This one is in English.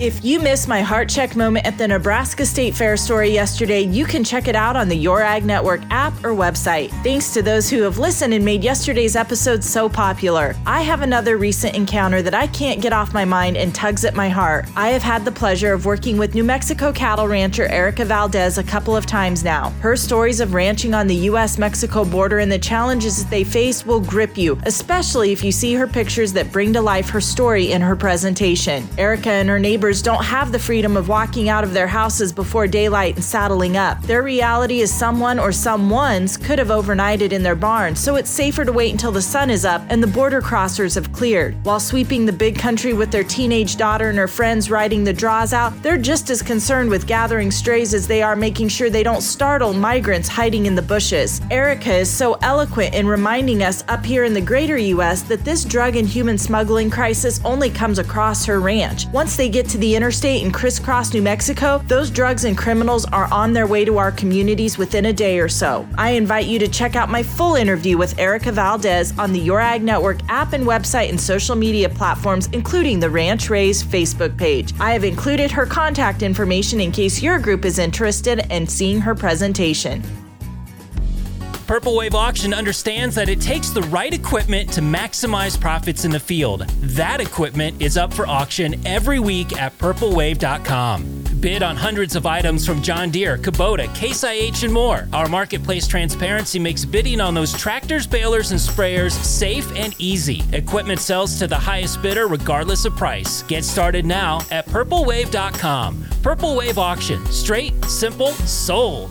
If you missed my heart check moment at the Nebraska State Fair story yesterday, you can check it out on the Your Ag Network app or website. Thanks to those who have listened and made yesterday's episode so popular. I have another recent encounter that I can't get off my mind and tugs at my heart. I have had the pleasure of working with New Mexico cattle rancher Erica Valdez a couple of times now. Her stories of ranching on the U.S. Mexico border and the challenges that they face will grip you, especially if you see her pictures that bring to life her story in her presentation. Erica and her neighbors neighbors don't have the freedom of walking out of their houses before daylight and saddling up. Their reality is someone or someones could have overnighted in their barn, so it's safer to wait until the sun is up and the border crossers have cleared. While sweeping the big country with their teenage daughter and her friends riding the draws out, they're just as concerned with gathering strays as they are making sure they don't startle migrants hiding in the bushes. Erica is so eloquent in reminding us up here in the greater U.S. that this drug and human smuggling crisis only comes across her ranch. Once they get to the interstate and crisscross New Mexico, those drugs and criminals are on their way to our communities within a day or so. I invite you to check out my full interview with Erica Valdez on the Your Ag Network app and website and social media platforms, including the Ranch Raised Facebook page. I have included her contact information in case your group is interested in seeing her presentation. Purple Wave Auction understands that it takes the right equipment to maximize profits in the field. That equipment is up for auction every week at purplewave.com. Bid on hundreds of items from John Deere, Kubota, Case IH, and more. Our marketplace transparency makes bidding on those tractors, balers, and sprayers safe and easy. Equipment sells to the highest bidder regardless of price. Get started now at purplewave.com. Purple Wave Auction. Straight, simple, sold.